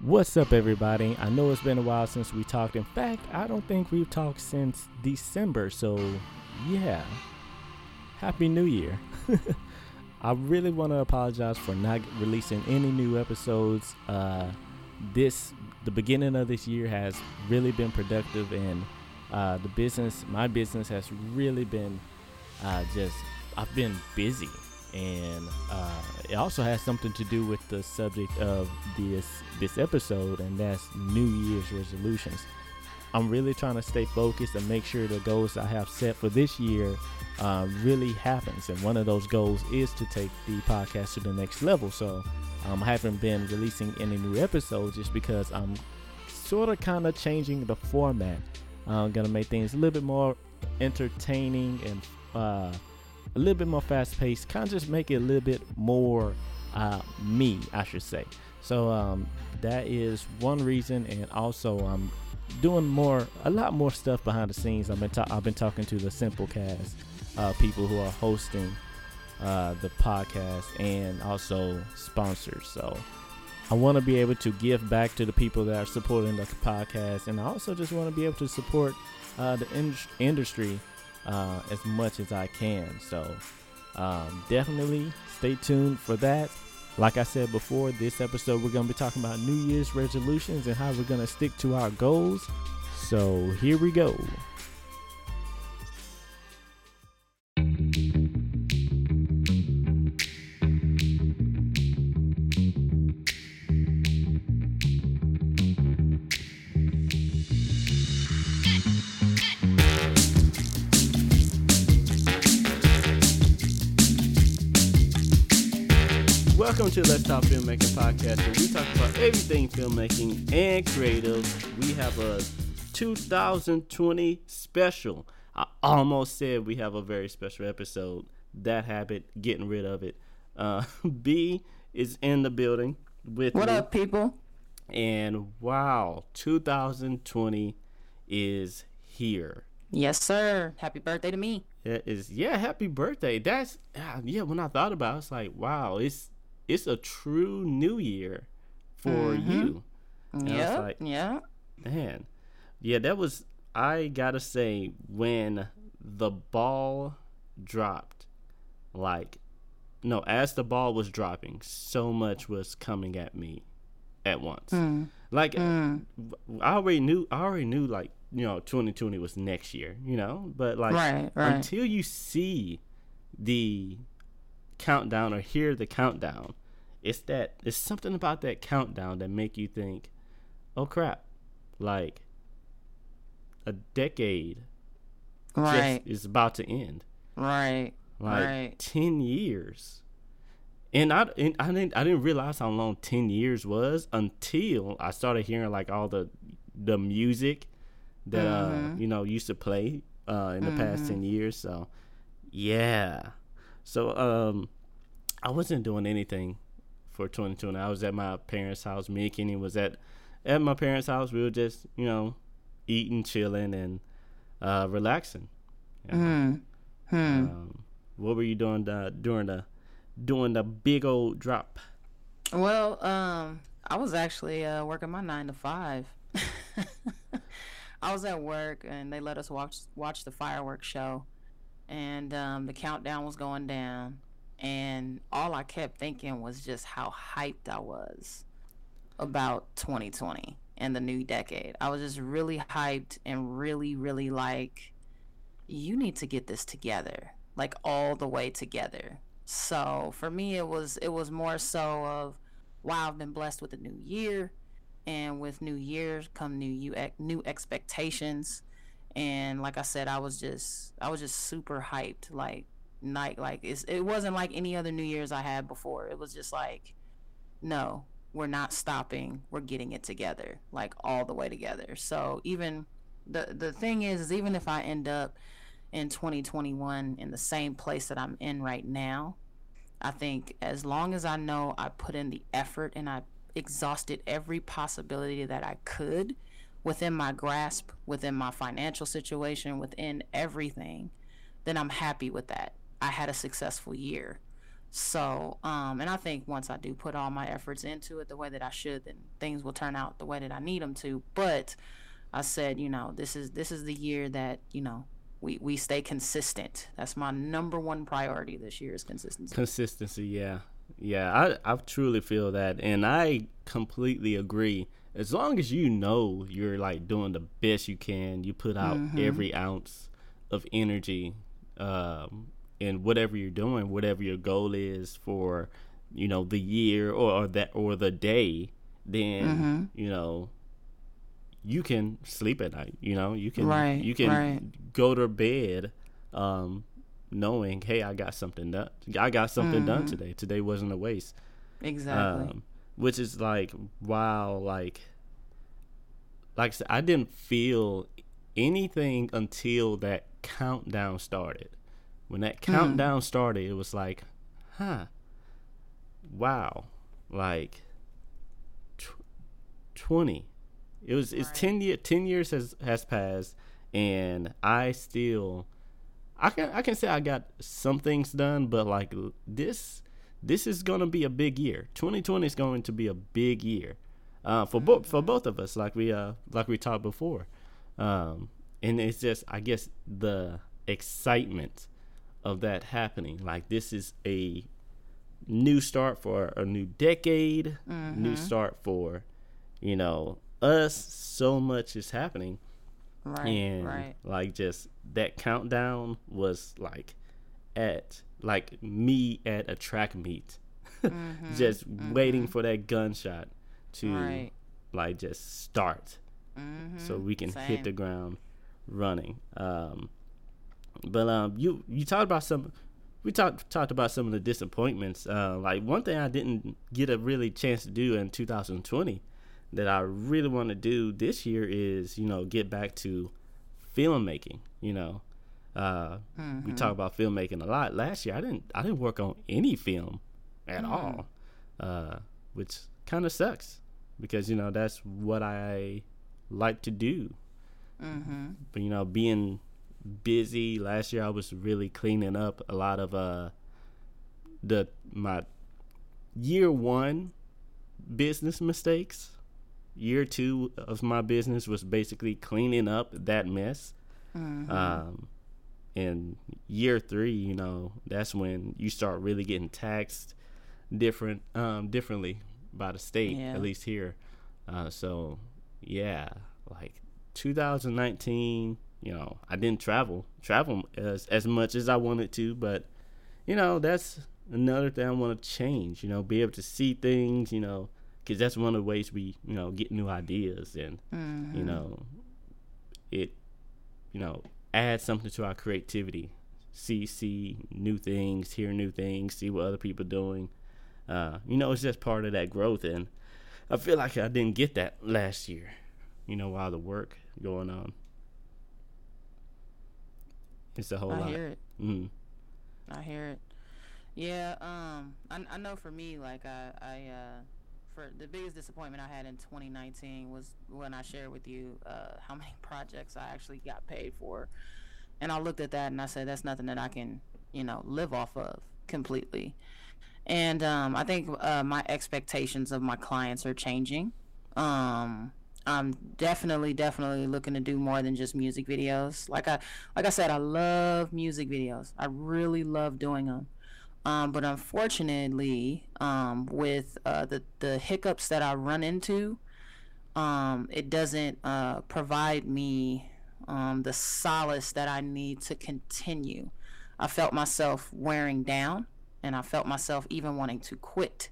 What's up, everybody? I know it's been a while since we talked. In fact, I don't think we've talked since December. So, yeah. Happy New Year. I really want to apologize for not releasing any new episodes. Uh, this, the beginning of this year has really been productive, and uh, the business, my business, has really been uh, just, I've been busy and uh, it also has something to do with the subject of this this episode, and that's New Year's resolutions. I'm really trying to stay focused and make sure the goals I have set for this year uh, really happens. And one of those goals is to take the podcast to the next level. So um, I haven't been releasing any new episodes just because I'm sort of kind of changing the format. I'm gonna make things a little bit more entertaining and uh, a little bit more fast paced, kind of just make it a little bit more uh, me, I should say. So um, that is one reason, and also I'm doing more, a lot more stuff behind the scenes. I've been ta- I've been talking to the Simplecast uh, people who are hosting uh, the podcast and also sponsors. So I want to be able to give back to the people that are supporting the podcast, and I also just want to be able to support uh, the in- industry uh, as much as I can. So um, definitely stay tuned for that. Like I said before, this episode we're going to be talking about New Year's resolutions and how we're going to stick to our goals. So here we go. Welcome to Let's Talk Filmmaking Podcast, where we talk about everything filmmaking and creative. We have a 2020 special. I almost said we have a very special episode. That habit, getting rid of it. Uh, B is in the building with What me. up, people? And wow, 2020 is here. Yes, sir. Happy birthday to me. That is yeah, happy birthday. That's ah, yeah. When I thought about, it, it's like wow, it's it's a true New Year for you. I was Yeah, like, yeah. man, yeah, that was. I gotta say, when the ball dropped, like, no, as the ball was dropping, so much was coming at me at once. Hmm. Like, I already knew. I already knew, like, you know, 2020 was next year. You know, but like, Right, right. until you see the countdown or hear the countdown, it's that it's something about that countdown that make you think, oh crap, like a decade Right, just is about to end. right, Like right. ten years. And I, and I didn't I didn't realize how long ten years was until I started hearing like all the the music that uh you know used to play uh in the past ten years. So yeah. So um I wasn't doing anything for 2020. I was at my parents' house. Me and Kenny was at at my parents' house. We were just you know eating, chilling, and uh relaxing. Yeah. Hmm. Hmm. Um, what were you doing the, during the doing the big old drop? Well, um, I was actually uh, working my nine to five. I was at work and they let us watch watch the fireworks show, and um, the countdown was going down, and all I kept thinking was just how hyped I was about 2020 and the new decade. I was just really hyped and really, really like, you need to get this together, like all the way together. So for me, it was it was more so of, wow, I've been blessed with a new year, and with new years come new you new expectations, and like I said, I was just I was just super hyped, like night like it wasn't like any other New Year's I had before. It was just like, no, we're not stopping. We're getting it together, like all the way together. So even the the thing is, is even if I end up in 2021 in the same place that I'm in right now, I think as long as I know I put in the effort and I exhausted every possibility that I could within my grasp, within my financial situation, within everything, then I'm happy with that. I had a successful year. So, um, and I think once I do put all my efforts into it the way that I should, then things will turn out the way that I need them to. But I said, you know, this is this is the year that you know we we stay consistent. That's my number one priority this year is consistency. Consistency, yeah, yeah. I I truly feel that, and I completely agree. As long as you know you're like doing the best you can, you put out mm-hmm. every ounce of energy um, in whatever you're doing, whatever your goal is for, you know, the year or, or that or the day, then mm-hmm. you know you can sleep at night. You know, you can right, you can right. go to bed um, knowing, hey, I got something done. I got something mm-hmm. done today. Today wasn't a waste. Exactly. Um, which is like wow, like like I said, I didn't feel anything until that countdown started. When that hmm. countdown mm. started, it was like, huh, wow, like tw- twenty. It was it's right. ten year ten years has has passed, and I still, I can I can say I got some things done, but like this this is gonna be a big year. Twenty twenty is going to be a big year. Uh, for both for both of us, like we uh like we talked before, um, and it's just I guess the excitement of that happening. Like this is a new start for a new decade, mm-hmm. new start for you know us. So much is happening, right? And right. like just that countdown was like at like me at a track meet, mm-hmm. just mm-hmm. waiting for that gunshot to right. like just start, so we can Same. hit the ground running. Um, but um, you you talked about some. We talked talked about some of the disappointments. Uh, like one thing I didn't get a really chance to do in 2020 that I really want to do this year is you know get back to filmmaking. You know, uh, mm-hmm. we talk about filmmaking a lot. Last year I didn't I didn't work on any film at mm-hmm. all, uh, which kind of sucks because you know that's what I like to do. Mm-hmm. But you know, being busy last year, I was really cleaning up a lot of uh the my year one business mistakes. Year two of my business was basically cleaning up that mess. Mm-hmm. Um, and year three, you know, that's when you start really getting taxed different, um, differently by the state, yeah. at least here. Uh, so yeah, like 2019, you know, I didn't travel travel as as much as I wanted to, but you know, that's another thing I want to change. You know, be able to see things. You know, because that's one of the ways we you know get new ideas and mm-hmm. you know it you know add something to our creativity. See see new things, hear new things, see what other people are doing. Uh, you know, it's just part of that growth, and I feel like I didn't get that last year. You know, while the work going on. It's a whole I lot. I hear it. Mm. I hear it. Yeah, um, I, I know for me, like I, I, uh, for the biggest disappointment I had in 2019 was when I shared with you uh, how many projects I actually got paid for, and I looked at that and I said that's nothing that I can, you know, live off of completely. And um, I think uh, my expectations of my clients are changing. Um, I'm definitely, definitely looking to do more than just music videos. Like I, like I said, I love music videos. I really love doing them. Um, but unfortunately, um, with uh, the the hiccups that I run into, um, it doesn't uh, provide me um, the solace that I need to continue. I felt myself wearing down, and I felt myself even wanting to quit.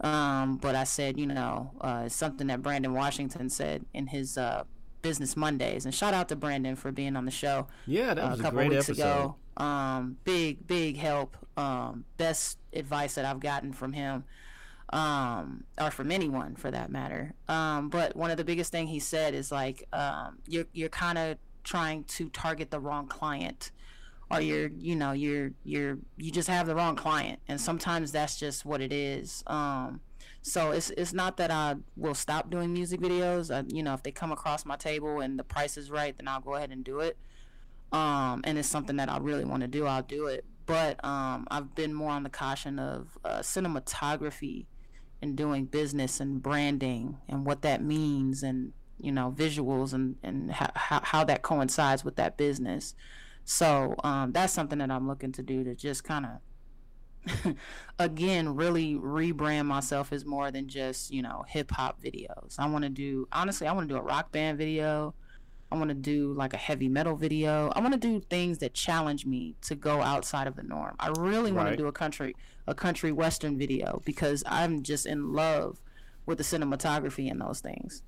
Um, but I said, you know, uh, something that Brandon Washington said in his uh, Business Mondays. And shout out to Brandon for being on the show. Yeah, that was a, couple a great weeks episode. ago. Um, big, big help. Um, best advice that I've gotten from him, um, or from anyone for that matter. Um, but one of the biggest thing he said is like, um, you're you're kind of trying to target the wrong client or you're you know you're you're you just have the wrong client and sometimes that's just what it is um so it's it's not that I will stop doing music videos I, you know if they come across my table and the price is right then I'll go ahead and do it um and it's something that I really want to do I'll do it but um, I've been more on the caution of uh, cinematography and doing business and branding and what that means and you know visuals and and how how, that coincides with that business. So um, that's something that I'm looking to do to just kind of again really rebrand myself as more than just you know hip hop videos. I want to do honestly, I want to do a rock band video. I want to do like a heavy metal video. I want to do things that challenge me to go outside of the norm. I really want Right. to do a country a country western video because I'm just in love with the cinematography and those things.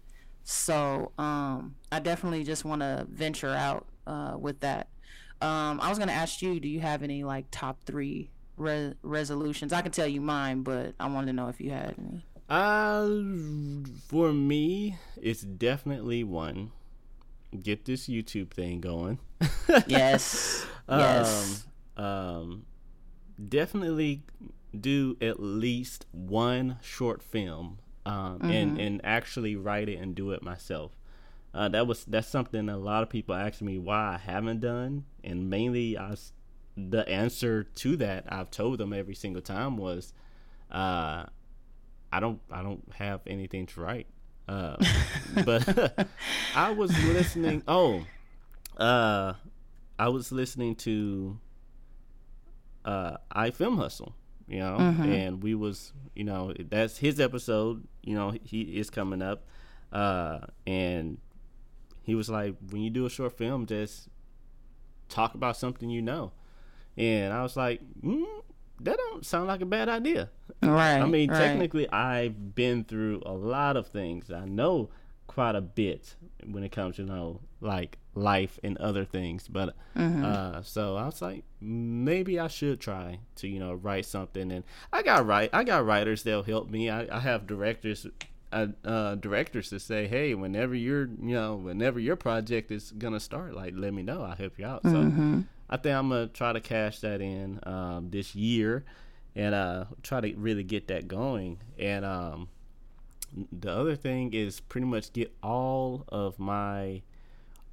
So um, I definitely just want to venture out uh, with that. Um, I was gonna ask you, do you have any like top three re- resolutions? I can tell you mine, but I wanted to know if you had any. Uh, for me, it's definitely one. Get this YouTube thing going. Yes, yes. Um, um, definitely do at least one short film, um, and and actually write it and do it myself. Uh, that was that's something a lot of people ask me why I haven't done, and mainly I, the answer to that I've told them every single time was, uh, I don't I don't have anything to write. Uh, but I was listening. Oh, uh, I was listening to uh, Indie Film Hustle, you know, and we was, you know, that's his episode. You know, he is coming up, uh, and he was like, when you do a short film, just talk about something you know, and I was like, mm, that don't sound like a bad idea. right. I mean, right. technically, I've been through a lot of things. I know quite a bit when it comes to you know like life and other things. But Mm-hmm. uh, so I was like, maybe I should try to you know write something. And I got write, I got writers that'll help me. I, I have directors. Uh, uh, directors to say, hey, whenever you're, you know, whenever your project is gonna start, like let me know. I'll help you out. So Mm-hmm. I think I'm gonna try to cash that in um, this year, and uh, try to really get that going. And um, the other thing is pretty much get all of my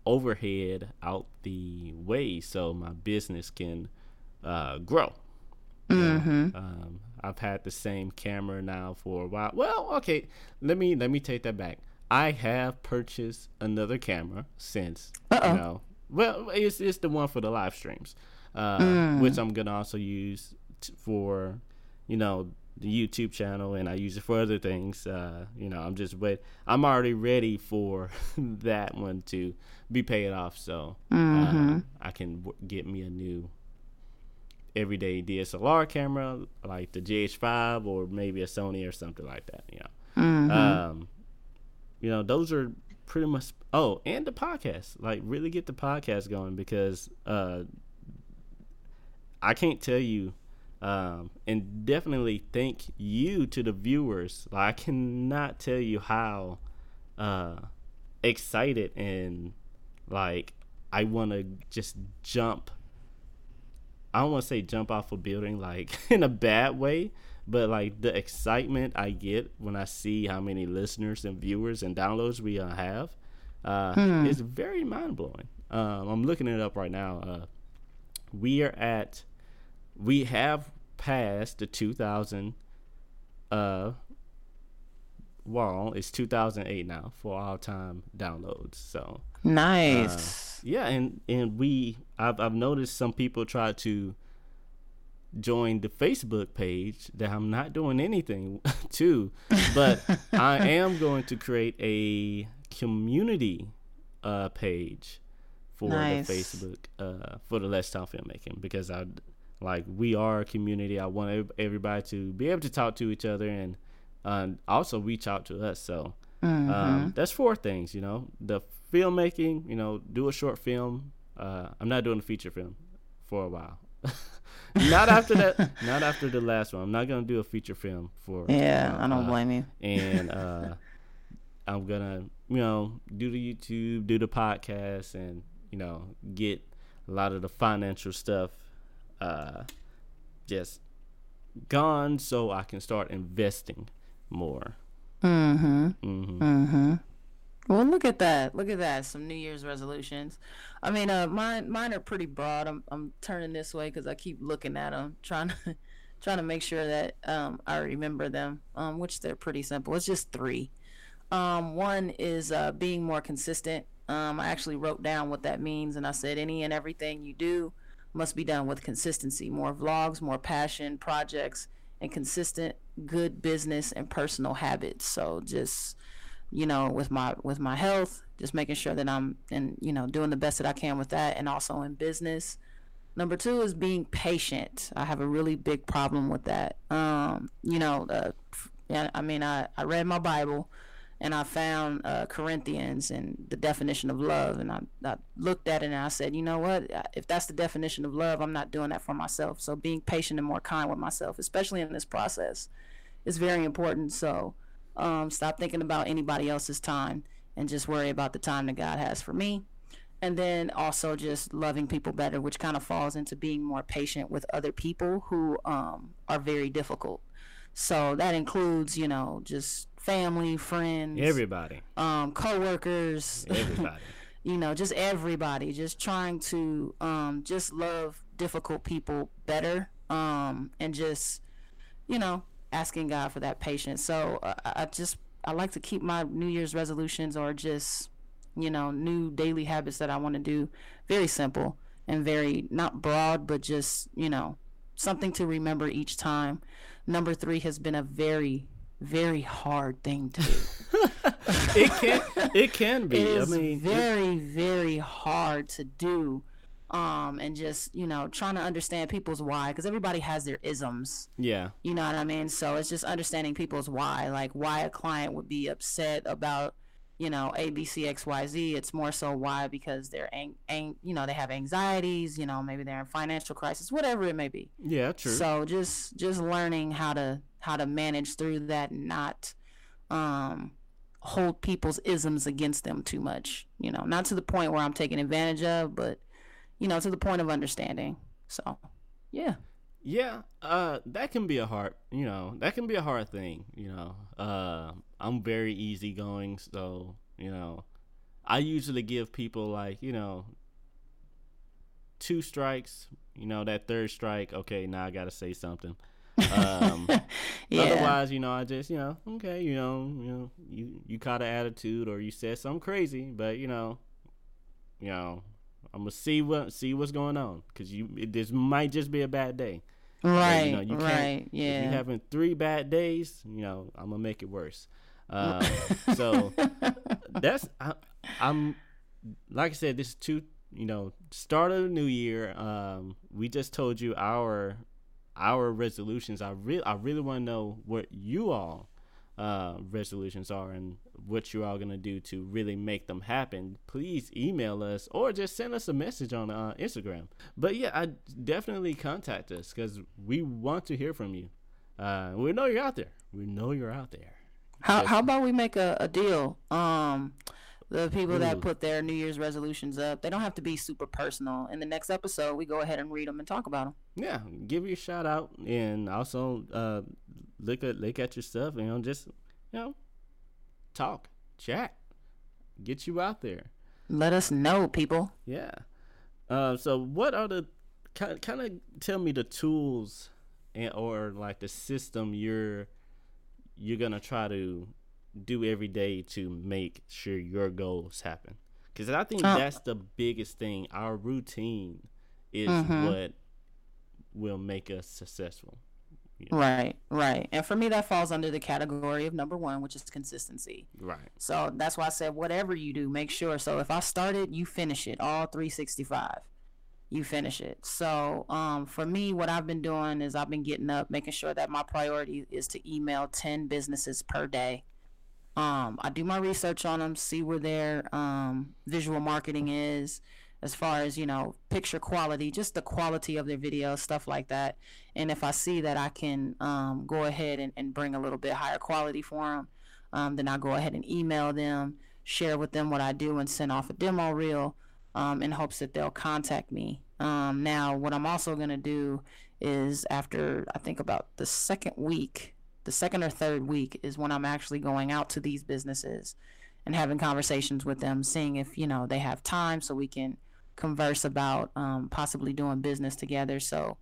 overhead out the way so my business can uh, grow. You know, Mm-hmm. Um, I've had the same camera now for a while. Well, okay, let me let me take that back. I have purchased another camera since Uh-oh. you know. Well, it's it's the one for the live streams, uh, Mm. which I'm gonna also use t- for, you know, the YouTube channel, and I use it for other things. Uh, you know, I'm just wait. I'm already ready for that one to be paid off, so Mm-hmm. uh, I can w- get me a new everyday DSLR camera like the GH5 or maybe a Sony or something like that. You know, Mm-hmm. um, you know, those are pretty much. Oh, and the podcast, like really get the podcast going because uh, I can't tell you. Um, and definitely thank you to the viewers. Like, I cannot tell you how uh, excited and like I want to just jump I don't want to say jump off a building like in a bad way, but like the excitement I get when I see how many listeners and viewers and downloads we uh, have uh, is very mind blowing. Um, I'm looking it up right now. Uh, we are at, we have passed the 2000 uh, wall. It's 2008 now for all time downloads. So Nice. yeah, and and we I've I've noticed some people try to join the Facebook page that I'm not doing anything to, but I am going to create a community uh page for Nice. the Facebook uh for the Let's Talk filmmaking because I like we are a community. I want everybody to be able to talk to each other and uh, also reach out to us. So Mm-hmm. um, that's four things, you know. The filmmaking, you know, do a short film. Uh, I'm not doing a feature film for a while. not after that. Not after the last one. I'm not gonna do a feature film for. yeah, uh, I don't blame you. And uh, I'm gonna, you know, do the YouTube, do the podcast, and you know, get a lot of the financial stuff, uh, just gone, so I can start investing more. Mm-hmm. hmm Mm-hmm. Well, look at that. Look at that. Some New Year's resolutions. I mean, uh, mine mine are pretty broad. I'm I'm turning this way because I keep looking at them, trying to trying to make sure that um, I remember them. Um, which they're pretty simple. It's just three. Um, one is uh, being more consistent. Um, I actually wrote down what that means, and I said any and everything you do must be done with consistency. More vlogs, more passion, projects, and consistent good business and personal habits. So just you know, with my with my health, just making sure that I'm and you know doing the best that I can with that, and also in business. Number two is being patient. I have a really big problem with that. Um, you know, uh, I mean, I, I read my Bible and I found uh, Corinthians and the definition of love, and I, I looked at it and I said, you know what? If that's the definition of love, I'm not doing that for myself. So being patient and more kind with myself, especially in this process, is very important. So um, stop thinking about anybody else's time and just worry about the time that God has for me. And then also just loving people better, which kind of falls into being more patient with other people who um, are very difficult. So that includes, you know, just family, friends, everybody, um, coworkers, everybody. you know, just everybody. Just trying to um, just love difficult people better, um, and just, you know, asking God for that patience. So uh, I just I like to keep my New Year's resolutions or just you know new daily habits that I want to do very simple and very not broad, but just you know something to remember each time. Number three has been a very very hard thing to do. it can it can be. It is I mean, very very hard to do um, and just you know trying to understand people's why because everybody has their isms. Yeah. You know what I mean? So it's just understanding people's why, like why a client would be upset about you know A B C X Y Z. It's more so why because they're ang-, ang- you know they have anxieties. You know maybe they're in financial crisis, whatever it may be. Yeah, true. So just just learning how to how to manage through that, not um hold people's isms against them too much. You know, not to the point where I'm taking advantage of, but you know, to the point of understanding. So, yeah. Yeah, uh, that can be a hard, you know, that can be a hard thing, you know. Uh, I'm very easygoing, so you know, I usually give people like, you know, two strikes. You know, that third strike, okay, now I got to say something. Um, yeah. Otherwise, you know, I just, you know, okay, you know, you know, you you caught an attitude or you said something crazy, but you know, you know, I'm gonna see what see what's going on because you it, this might just be a bad day. Right. You know, you right. Yeah. If you're having three bad days, you know, I'm gonna make it worse. Uh, so that's I, am like I said, this is two. You know, start of the new year. Um, we just told you our our resolutions. I really I really want to know what you all uh, resolutions are and what you're all going to do to really make them happen, please email us or just send us a message on uh, Instagram. But yeah, I definitely contact us because we want to hear from you. Uh, we know you're out there. We know you're out there. How, how about we make a, a deal? Um, the people Ooh. that put their New Year's resolutions up, they don't have to be super personal. In the next episode, we go ahead and read them and talk about them. Yeah, give you a shout out and also uh, look at look at your stuff and you know, just you know talk, chat, get you out there. Let us know, people. Yeah. Uh, so what are the kind kind of tell me the tools and or like the system you're you're gonna try to do every day to make sure your goals happen because i think uh, that's the biggest thing our routine is mm-hmm. what will make us successful Right, right. And for me, that falls under the category of number one, which is consistency. Right. So that's why I said, whatever you do, make sure. So if I start it, you finish it, all 365. You finish it. So um, for me, what I've been doing is I've been getting up, making sure that my priority is to email 10 businesses per day. Um, I do my research on them, see where their um, visual marketing is as far as you know picture quality just the quality of their videos stuff like that. And if i see that i can um, go ahead and, and bring a little bit higher quality for them um, then i go ahead and email them share with them what i do and send off a demo reel um, in hopes that they'll contact me. Um, now what i'm also going to do is after i think about the second week the second or third week is when i'm actually going out to these businesses and having conversations with them, seeing if you know they have time so we can converse about um, possibly doing business together. So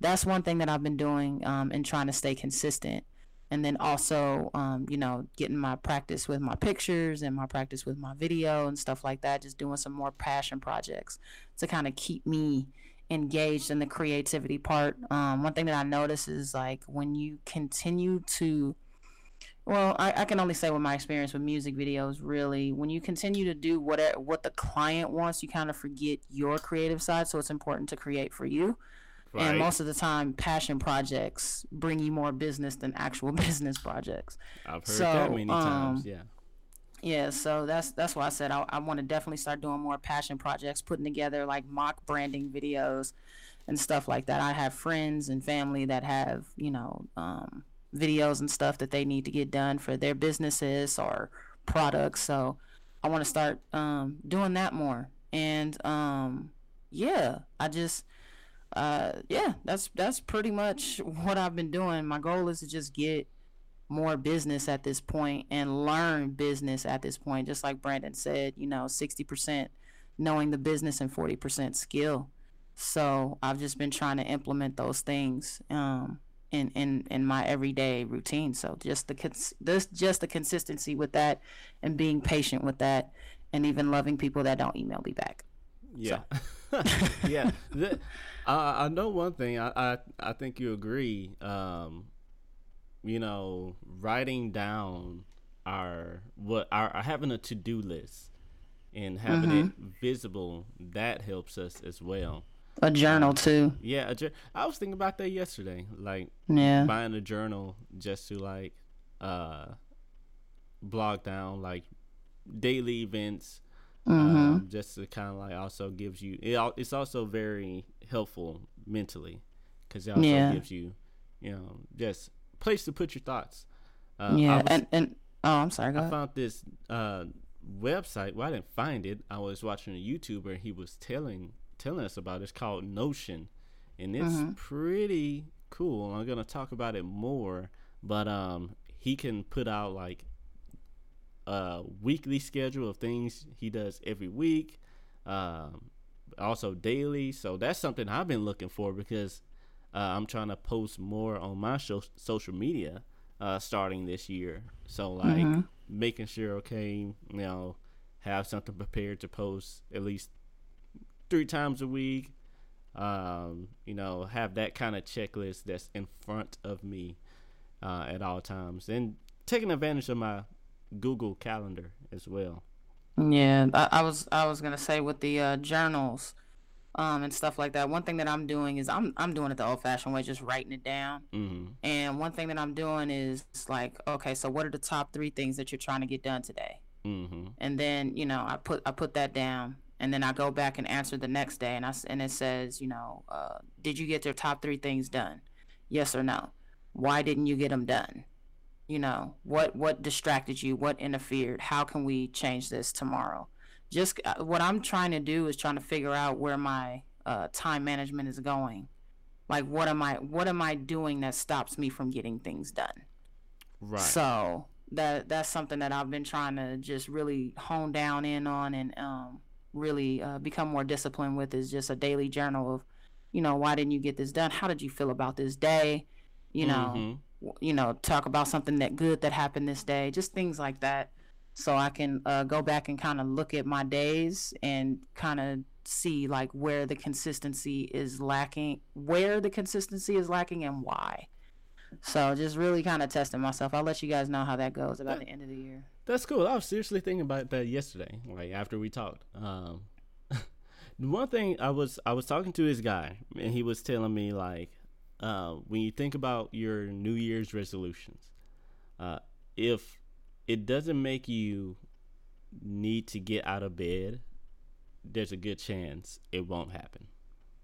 that's one thing that I've been doing um, and trying to stay consistent. And then also, um, you know, getting my practice with my pictures and my practice with my video and stuff like that. Just doing some more passion projects to kind of keep me engaged in the creativity part. Um, one thing that I notice is like when you continue to, well, I, I, can only say with my experience with music videos, really, when you continue to do what what the client wants, you kind of forget your creative side. So it's important to create for you. Right. And most of the time, passion projects bring you more business than actual business projects. I've heard so, that many times. Um, yeah. Yeah, so that's that's why I said I, I want to definitely start doing more passion projects, putting together like mock branding videos and stuff like that. I have friends and family that have you know um, videos and stuff that they need to get done for their businesses or products. So I want to start um, doing that more. And um, yeah, I just uh, yeah, that's that's pretty much what I've been doing. My goal is to just get more business at this point and learn business at this point. Just like Brandon said, you know, 60% knowing the business and 40% skill. So I've just been trying to implement those things um, in, in, in my everyday routine. So just the cons- this just the consistency with that and being patient with that and even loving people that don't email me back. Yeah. So. yeah. The, uh, I know one thing. I, I, I think you agree. Um, you know, writing down our what our, having a to do list and having mm-hmm. it visible that helps us as well. A journal um, too. Yeah, a ju- I was thinking about that yesterday. Like, yeah, buying a journal just to like uh blog down like daily events. Mm-hmm. Um, just to kind of like also gives you it, it's also very helpful mentally because it also yeah. gives you you know just place to put your thoughts. Uh, yeah, was, and and oh, I'm sorry. I found this uh, website. Well, I didn't find it. I was watching a YouTuber. He was telling telling us about. It's called Notion, and it's mm-hmm. pretty cool. I'm gonna talk about it more, but um, he can put out like a weekly schedule of things he does every week, um, also daily. So that's something I've been looking for because uh, I'm trying to post more on my show, social media uh, starting this year. So like mm-hmm. making sure, okay, you know, have something prepared to post at least three times a week. Um, you know, have that kind of checklist that's in front of me uh, at all times, and taking advantage of my Google Calendar as well. Yeah, I, I was I was gonna say with the uh, journals um, and stuff like that. One thing that I'm doing is I'm I'm doing it the old fashioned way, just writing it down. Mm-hmm. And one thing that I'm doing is like, okay, so what are the top three things that you're trying to get done today? Mm-hmm. And then you know I put I put that down, and then I go back and answer the next day, and I and it says, you know, uh, did you get your top three things done? Yes or no? Why didn't you get them done? You know, what what distracted you? What interfered? How can we change this tomorrow? just uh, what I'm trying to do is trying to figure out where my uh, time management is going. Like what am I what am I doing that stops me from getting things done? Right. So that that's something that I've been trying to just really hone down in on and um, really uh, become more disciplined with is just a daily journal of, you know, why didn't you get this done? How did you feel about this day? You know, mm-hmm. you know, talk about something that good that happened this day, just things like that so I can uh, go back and kind of look at my days and kind of see like where the consistency is lacking, where the consistency is lacking, and why. So just really kind of testing myself. I'll let you guys know how that goes about the end of the year. That's cool. I was seriously thinking about that yesterday, like after we talked. Um, one thing I was I was talking to this guy, and he was telling me like, uh, when you think about your New Year's resolutions, uh, if it doesn't make you need to get out of bed, there's a good chance it won't happen.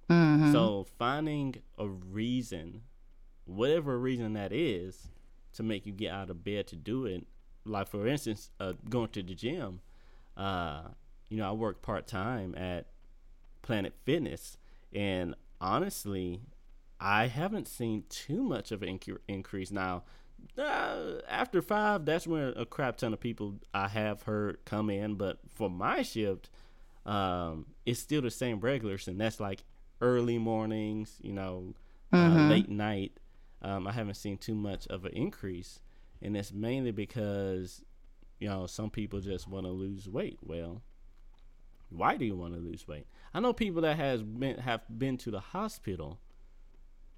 Mm-hmm. So finding a reason, whatever reason that is, to make you get out of bed to do it, like for instance, uh, going to the gym. Uh, you know, I work part time at Planet Fitness, and honestly, I haven't seen too much of an inc- increase. Now, Uh, after five, that's when a crap ton of people I have heard come in. But for my shift, um, it's still the same regulars, and that's like early mornings, you know, Mm-hmm. uh, late night. Um, I haven't seen too much of an increase, and it's mainly because you know some people just want to lose weight. Well, why do you want to lose weight? I know people that has been have been to the hospital,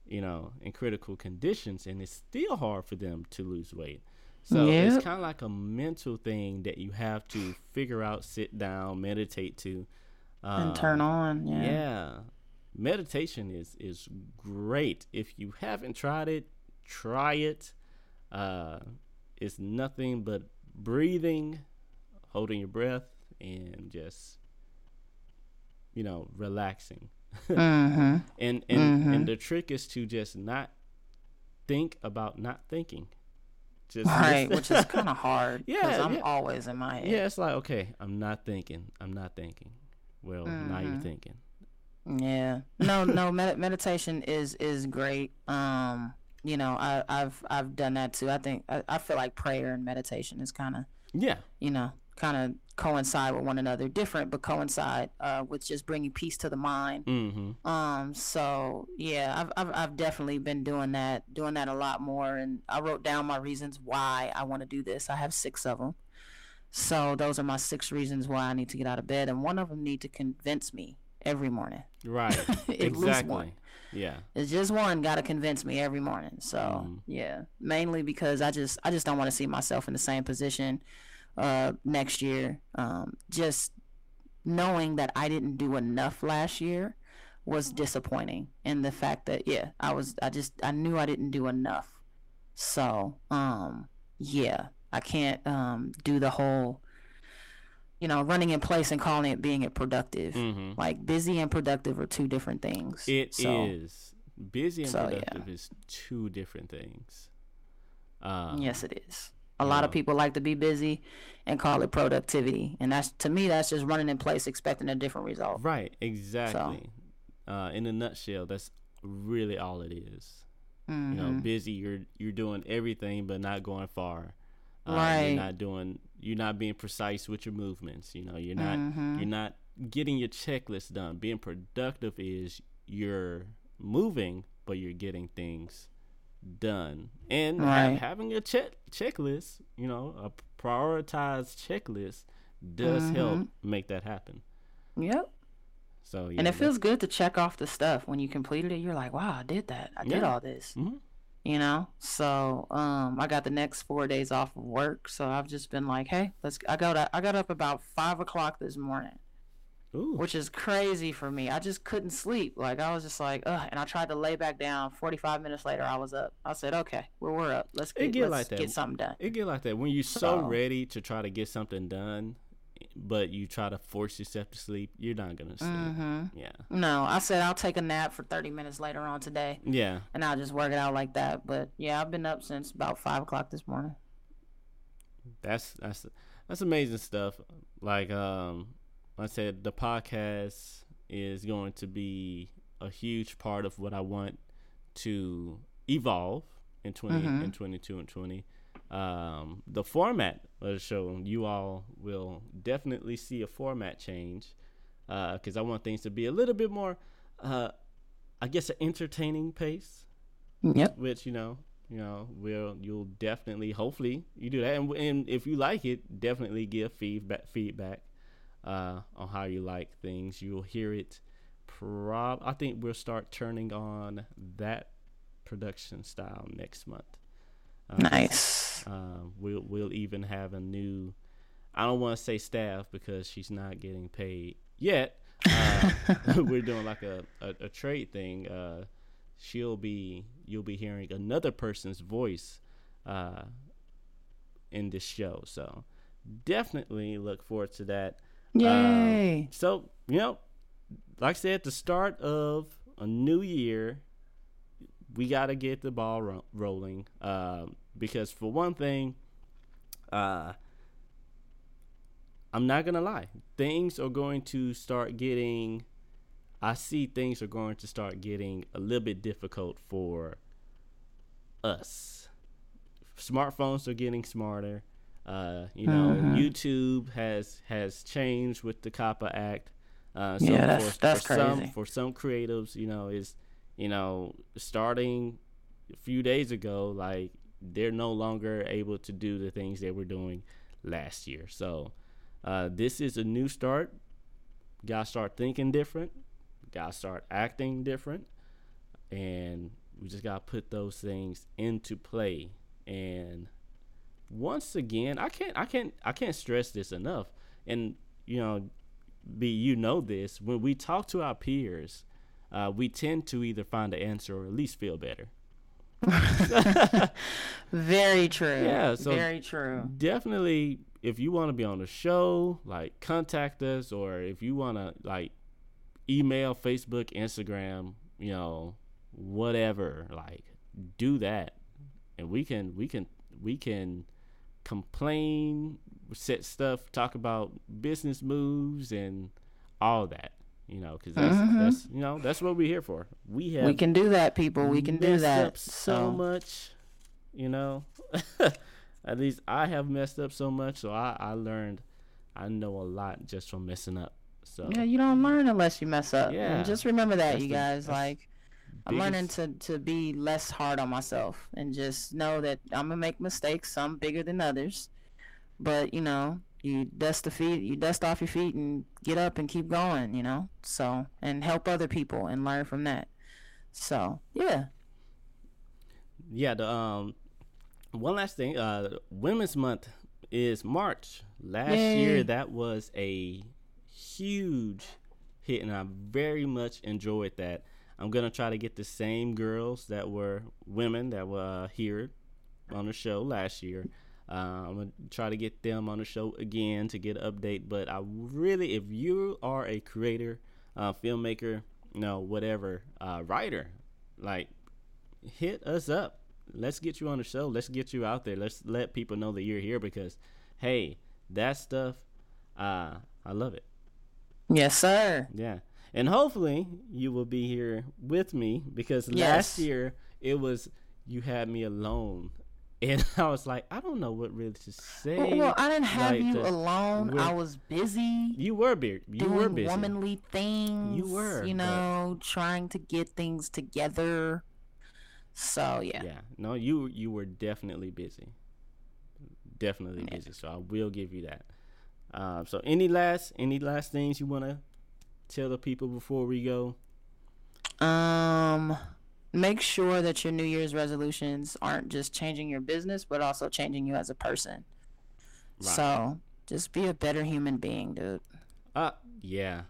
you know, in critical conditions, and it's still hard for them to lose weight. So Yep. it's kind of like a mental thing that you have to figure out, sit down, meditate to, and um, turn on. Yeah. yeah. Meditation is is great. If you haven't tried it, try it. Uh it's nothing but breathing, holding your breath and just you know, relaxing. Mm-hmm. And and Mhm. and the trick is to just not think about not thinking. Just Right, just- which is kind of hard. Yeah, because I'm yeah. always in my head. Yeah, it's like, okay, I'm not thinking. I'm not thinking. Well, now you're Mhm. thinking. Yeah. No, no. Med- meditation is is great. Um, you know, I, I've I've done that too. I think I, I feel like prayer and meditation is kind of Yeah. you know kind of coincide with one another. Different, but coincide uh, with just bringing peace to the mind. Mm-hmm. Um, so yeah, I've, I've I've definitely been doing that, doing that a lot more, and I wrote down my reasons why I want to do this. I have six of them. So those are my six reasons why I need to get out of bed, and one of them need to convince me every morning. Right. Exactly. Yeah. It's just one got to convince me every morning. So Mhm. yeah, mainly because I just I just don't want to see myself in the same position uh, next year. Um, just knowing that I didn't do enough last year was disappointing, and the fact that yeah, I was I just I knew I didn't do enough. So um, yeah, I can't um, do the whole you know running in place and calling it being it productive. Mm-hmm. Like busy and productive are two different things. It is so, busy and so, yeah. productive is two different things. Um, Yes, it is. A lot of people like to be busy and call it productivity, and that's to me that's just running in place expecting a different result. Right. Exactly. Uh, in a nutshell, that's really all it is. You know, Mhm. busy. You're you're doing everything, but not going far. Uh, Right. You're not doing. You're not being precise with your movements. You know, you're not. Mhm. You're not getting your checklist done. Being productive is you're moving, but you're getting things done. And Right. having a check checklist, you know, a prioritized checklist does help Mhm. make that happen. Yep. So yeah, and it feels good to check off the stuff when you completed it. You're like, wow, I did that. I did all this. hmm You know. So um, I got the next four days off of work, so I've just been like, hey, let's. I got I got up about five o'clock this morning. Ooh, which is crazy for me. I just couldn't sleep. Like I was just like, ugh. And I tried to lay back down. Forty five minutes later, I was up. I said, okay, well we're up. Let's It get, get let's like that. get something done. it get like that when you're so So- ready to try to get something done, but you try to force yourself to sleep. You're not gonna sleep. hmm Yeah, No, I said I'll take a nap for thirty minutes later on today, yeah. and I'll just work it out like that. But yeah, I've been up since about five o'clock this morning. That's that's that's amazing stuff. Like um, I said, the podcast is going to be a huge part of what I want to evolve in 20 Mhm. in 22 and 20. Um, the format of the show, you all will definitely see a format change because I want things to be a little bit more, uh, I guess, an entertaining pace Yep. which you know you know will you'll definitely hopefully you do that and, and if you like it definitely give feedback feedback uh on how you like things you'll hear it prob i think we'll start turning on that production style next month Uh, Nice. Um, we'll we'll even have a new. I don't want to say staff because she's not getting paid yet. Uh, we're doing like a, a, a trade thing. Uh, she'll be you'll be hearing another person's voice uh, in this show. So definitely look forward to that. Yay. So you know, like I said, at the start of a new year, we got to get the ball ro- rolling. Um, because for one thing, uh, I'm not gonna lie, things are going to start getting. I see things are going to start getting a little bit difficult for us smartphones are getting smarter. Uh, you know, Mhm. YouTube has has changed with the COPPA Act. Uh, so Yeah, that's- for, that's for some crazy. for some creatives, you know, is you know starting a few days ago, like they're no longer able to do the things they were doing last year. So uh, this is a new start. Gotta start thinking different. Gotta start acting different, and we just gotta put those things into play. And once again, I can't, I can't, I can't stress this enough. And you know, be you know this. When we talk to our peers, uh, we tend to either find the answer or at least feel better. Very true. Yeah, so- very true. definitely if you want to be on the show like contact us or if you want to like email facebook instagram you know whatever like do that and we can we can we can complain set stuff talk about business moves and all that you know because that's Mhm. that's you know that's what we're here for we have We can do that, people. We can do that. up so much, you know. At least I have messed up so much, so I I learned I know a lot just from messing up. So Yeah, you don't learn unless you mess up. Yeah. And just remember that, That's you the- guys. that's Like, I'm learning to to be less hard on myself and just know that I'm gonna make mistakes, some bigger than others. But you know, you dust the feet, you dust off your feet, and get up and keep going. You know, so and help other people and learn from that. So yeah, yeah. The um one last thing, uh, Women's Month is March. Last year that was a huge hit, and I very much enjoyed that. I'm gonna try to get the same girls that were women that were uh, here on the show last year. Uh, I'm gonna try to get them on the show again to get an update. But I really, if you are a creator, uh, filmmaker, you know, whatever, uh, writer, like, hit us up. Let's get you on the show. Let's get you out there. Let's let people know that you're here because, hey, that stuff, uh, I love it. yes, sir. Yeah. And hopefully you will be here with me because Yes. last year it was you had me alone. And I was like, I don't know what really to say. Well, well, I didn't have like you the- alone. I was busy. you were busy. You doing were busy. womanly things. You were, you but- know, trying to get things together. So yeah, Yeah. No, you you were definitely busy. Definitely Yeah. busy. So I will give you that. Um, so any last any last things you want to tell the people before we go? um, make sure that your New Year's resolutions aren't just changing your business, but also changing you as a person. Right. So just be a better human being, dude. Uh yeah.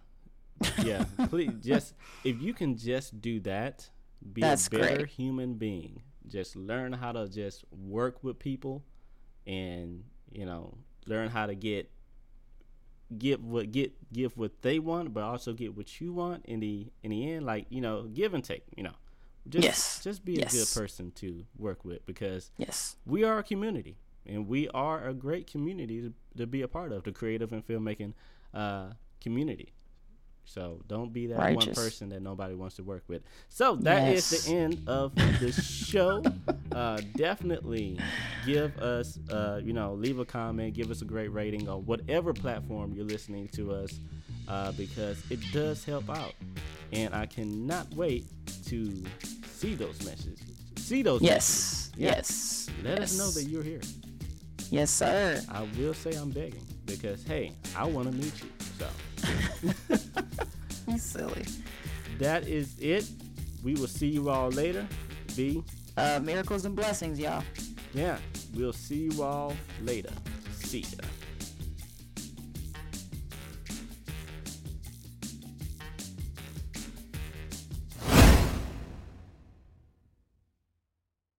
Yeah. Please just if you can just do that, be That's a better great. human being. Just learn how to just work with people and, you know, learn how to get get what get give what they want but also get what you want in the in the end like you know give and take you know just Yes. just be a good person to work with because Yes. we are a community and we are a great community to, to be a part of the creative and filmmaking uh, community so don't be that one person that nobody wants to work with so that is Yes. the end of the show uh, definitely give us uh, you know leave a comment give us a great rating on whatever platform you're listening to us uh, because it does help out and i cannot wait to see those messages see those messages. Yes. Yeah. Yes. Let us know that you're here. Yes, sir. I will say I'm begging because hey, I want to meet you. So You silly. that is it. We will see you all later. B, Uh, miracles and blessings, y'all. yeah, we'll see you all later. See ya.